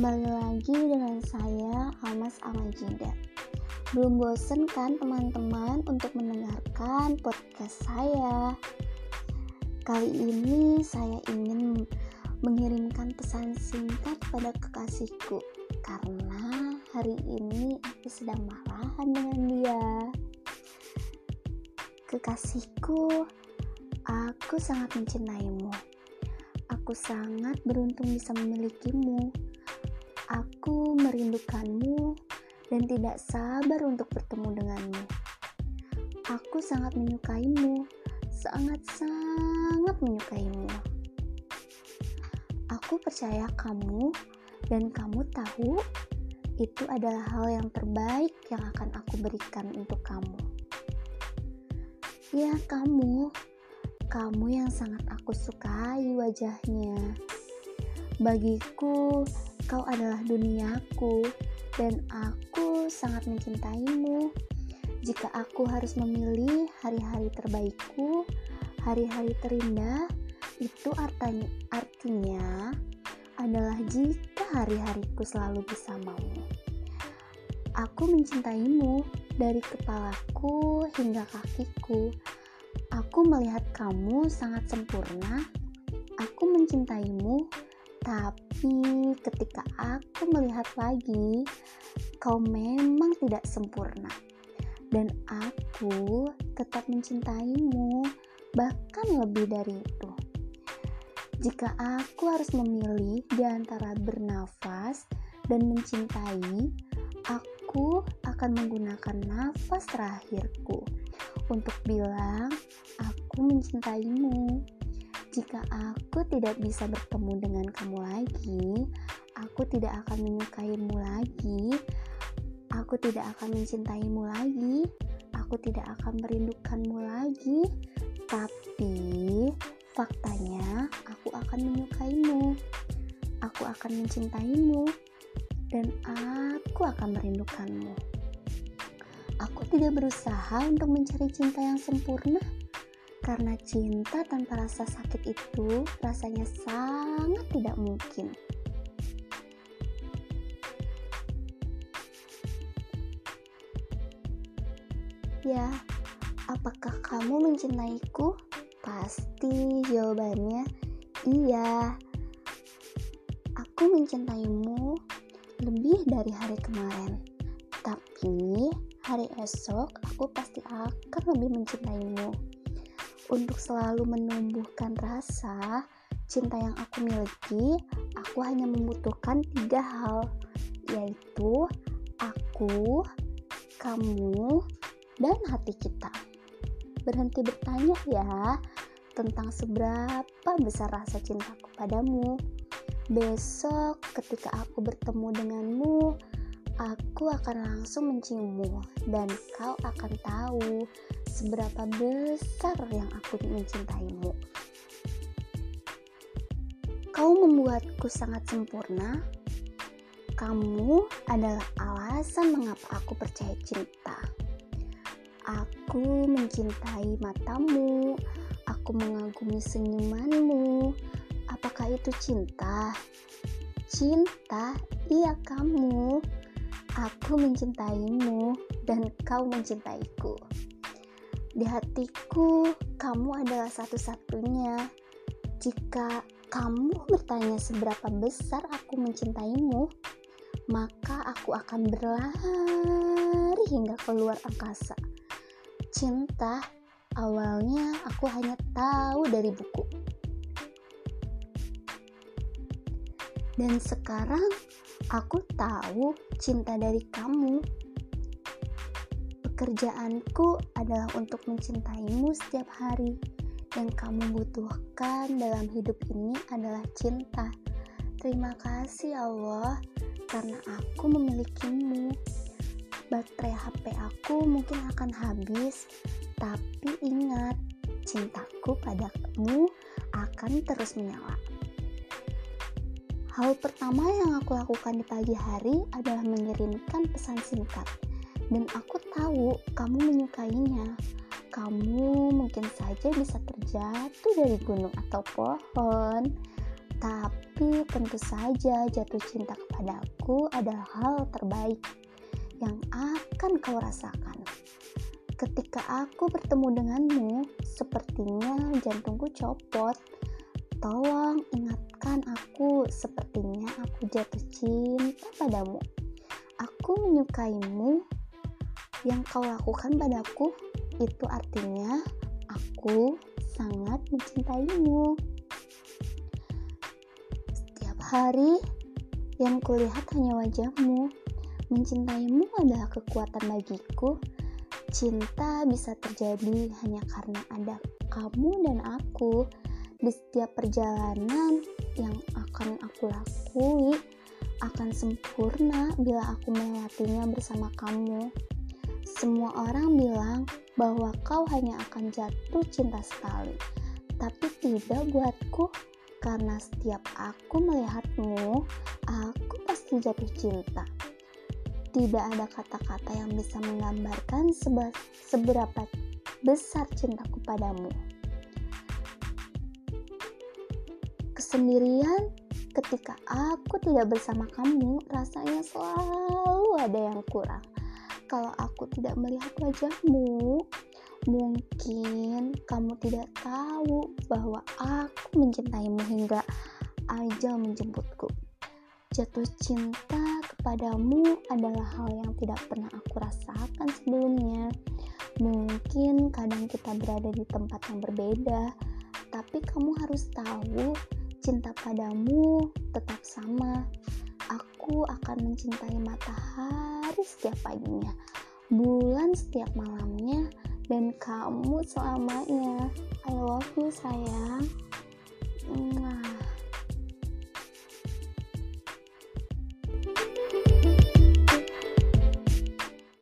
Kembali lagi dengan saya Almas Amajida. Belum bosen kan teman-teman untuk mendengarkan podcast saya? Kali ini saya ingin mengirimkan pesan singkat pada kekasihku karena hari ini aku sedang marahan dengan dia. Kekasihku, aku sangat mencintaimu. Aku sangat beruntung bisa memilikimu Aku merindukanmu dan tidak sabar untuk bertemu denganmu. Aku sangat menyukaimu, sangat-sangat menyukaimu. Aku percaya kamu dan kamu tahu itu adalah hal yang terbaik yang akan aku berikan untuk kamu. Ya, kamu, kamu yang sangat aku sukai wajahnya. Bagiku, Kau adalah duniaku, dan aku sangat mencintaimu. Jika aku harus memilih hari-hari terbaikku, hari-hari terindah, itu artinya, artinya adalah jika hari-hariku selalu bersamamu. Aku mencintaimu dari kepalaku hingga kakiku. Aku melihat kamu sangat sempurna. Aku mencintaimu tapi ketika aku melihat lagi, kau memang tidak sempurna. Dan aku tetap mencintaimu, bahkan lebih dari itu. Jika aku harus memilih di antara bernafas dan mencintai, aku akan menggunakan nafas terakhirku untuk bilang, "Aku mencintaimu." Jika aku tidak bisa bertemu dengan kamu lagi, aku tidak akan menyukaimu lagi, aku tidak akan mencintaimu lagi, aku tidak akan merindukanmu lagi, tapi faktanya aku akan menyukaimu, aku akan mencintaimu, dan aku akan merindukanmu. Aku tidak berusaha untuk mencari cinta yang sempurna karena cinta tanpa rasa sakit itu rasanya sangat tidak mungkin. Ya, apakah kamu mencintaiku? Pasti jawabannya iya. Aku mencintaimu lebih dari hari kemarin. Tapi hari esok aku pasti akan lebih mencintaimu untuk selalu menumbuhkan rasa cinta yang aku miliki, aku hanya membutuhkan tiga hal, yaitu aku, kamu, dan hati kita. Berhenti bertanya ya tentang seberapa besar rasa cintaku padamu. Besok ketika aku bertemu denganmu, aku akan langsung menciummu dan kau akan tahu seberapa besar yang aku mencintaimu. Kau membuatku sangat sempurna. Kamu adalah alasan mengapa aku percaya cinta. Aku mencintai matamu, aku mengagumi senyumanmu. Apakah itu cinta? Cinta, iya kamu Aku mencintaimu dan kau mencintaiku. Di hatiku, kamu adalah satu-satunya. Jika kamu bertanya seberapa besar aku mencintaimu, maka aku akan berlari hingga keluar angkasa. Cinta awalnya aku hanya tahu dari buku. Dan sekarang Aku tahu cinta dari kamu. Pekerjaanku adalah untuk mencintaimu setiap hari. Yang kamu butuhkan dalam hidup ini adalah cinta. Terima kasih Allah karena aku memilikimu. Baterai HP aku mungkin akan habis, tapi ingat, cintaku padamu akan terus menyala. Hal pertama yang aku lakukan di pagi hari adalah mengirimkan pesan singkat. Dan aku tahu kamu menyukainya. Kamu mungkin saja bisa terjatuh dari gunung atau pohon. Tapi tentu saja jatuh cinta kepadaku adalah hal terbaik yang akan kau rasakan. Ketika aku bertemu denganmu, sepertinya jantungku copot. Tolong ingatkan aku, sepertinya aku jatuh cinta padamu. Aku menyukaimu. Yang kau lakukan padaku itu artinya aku sangat mencintaimu. Setiap hari yang kulihat hanya wajahmu. Mencintaimu adalah kekuatan bagiku Cinta bisa terjadi hanya karena ada kamu dan aku di setiap perjalanan yang akan aku lakui akan sempurna bila aku melewatinya bersama kamu. Semua orang bilang bahwa kau hanya akan jatuh cinta sekali, tapi tidak buatku karena setiap aku melihatmu, aku pasti jatuh cinta tidak ada kata-kata yang bisa menggambarkan seberapa besar cintaku padamu. Kesendirian ketika aku tidak bersama kamu, rasanya selalu ada yang kurang. Kalau aku tidak melihat wajahmu, mungkin kamu tidak tahu bahwa aku mencintaimu hingga ajal menjemputku. Jatuh cinta kepadamu adalah hal yang tidak pernah aku rasakan sebelumnya. Mungkin kadang kita berada di tempat yang berbeda, tapi kamu harus tahu cinta padamu tetap sama. Aku akan mencintai matahari setiap paginya, bulan setiap malamnya, dan kamu selamanya. I love you, sayang.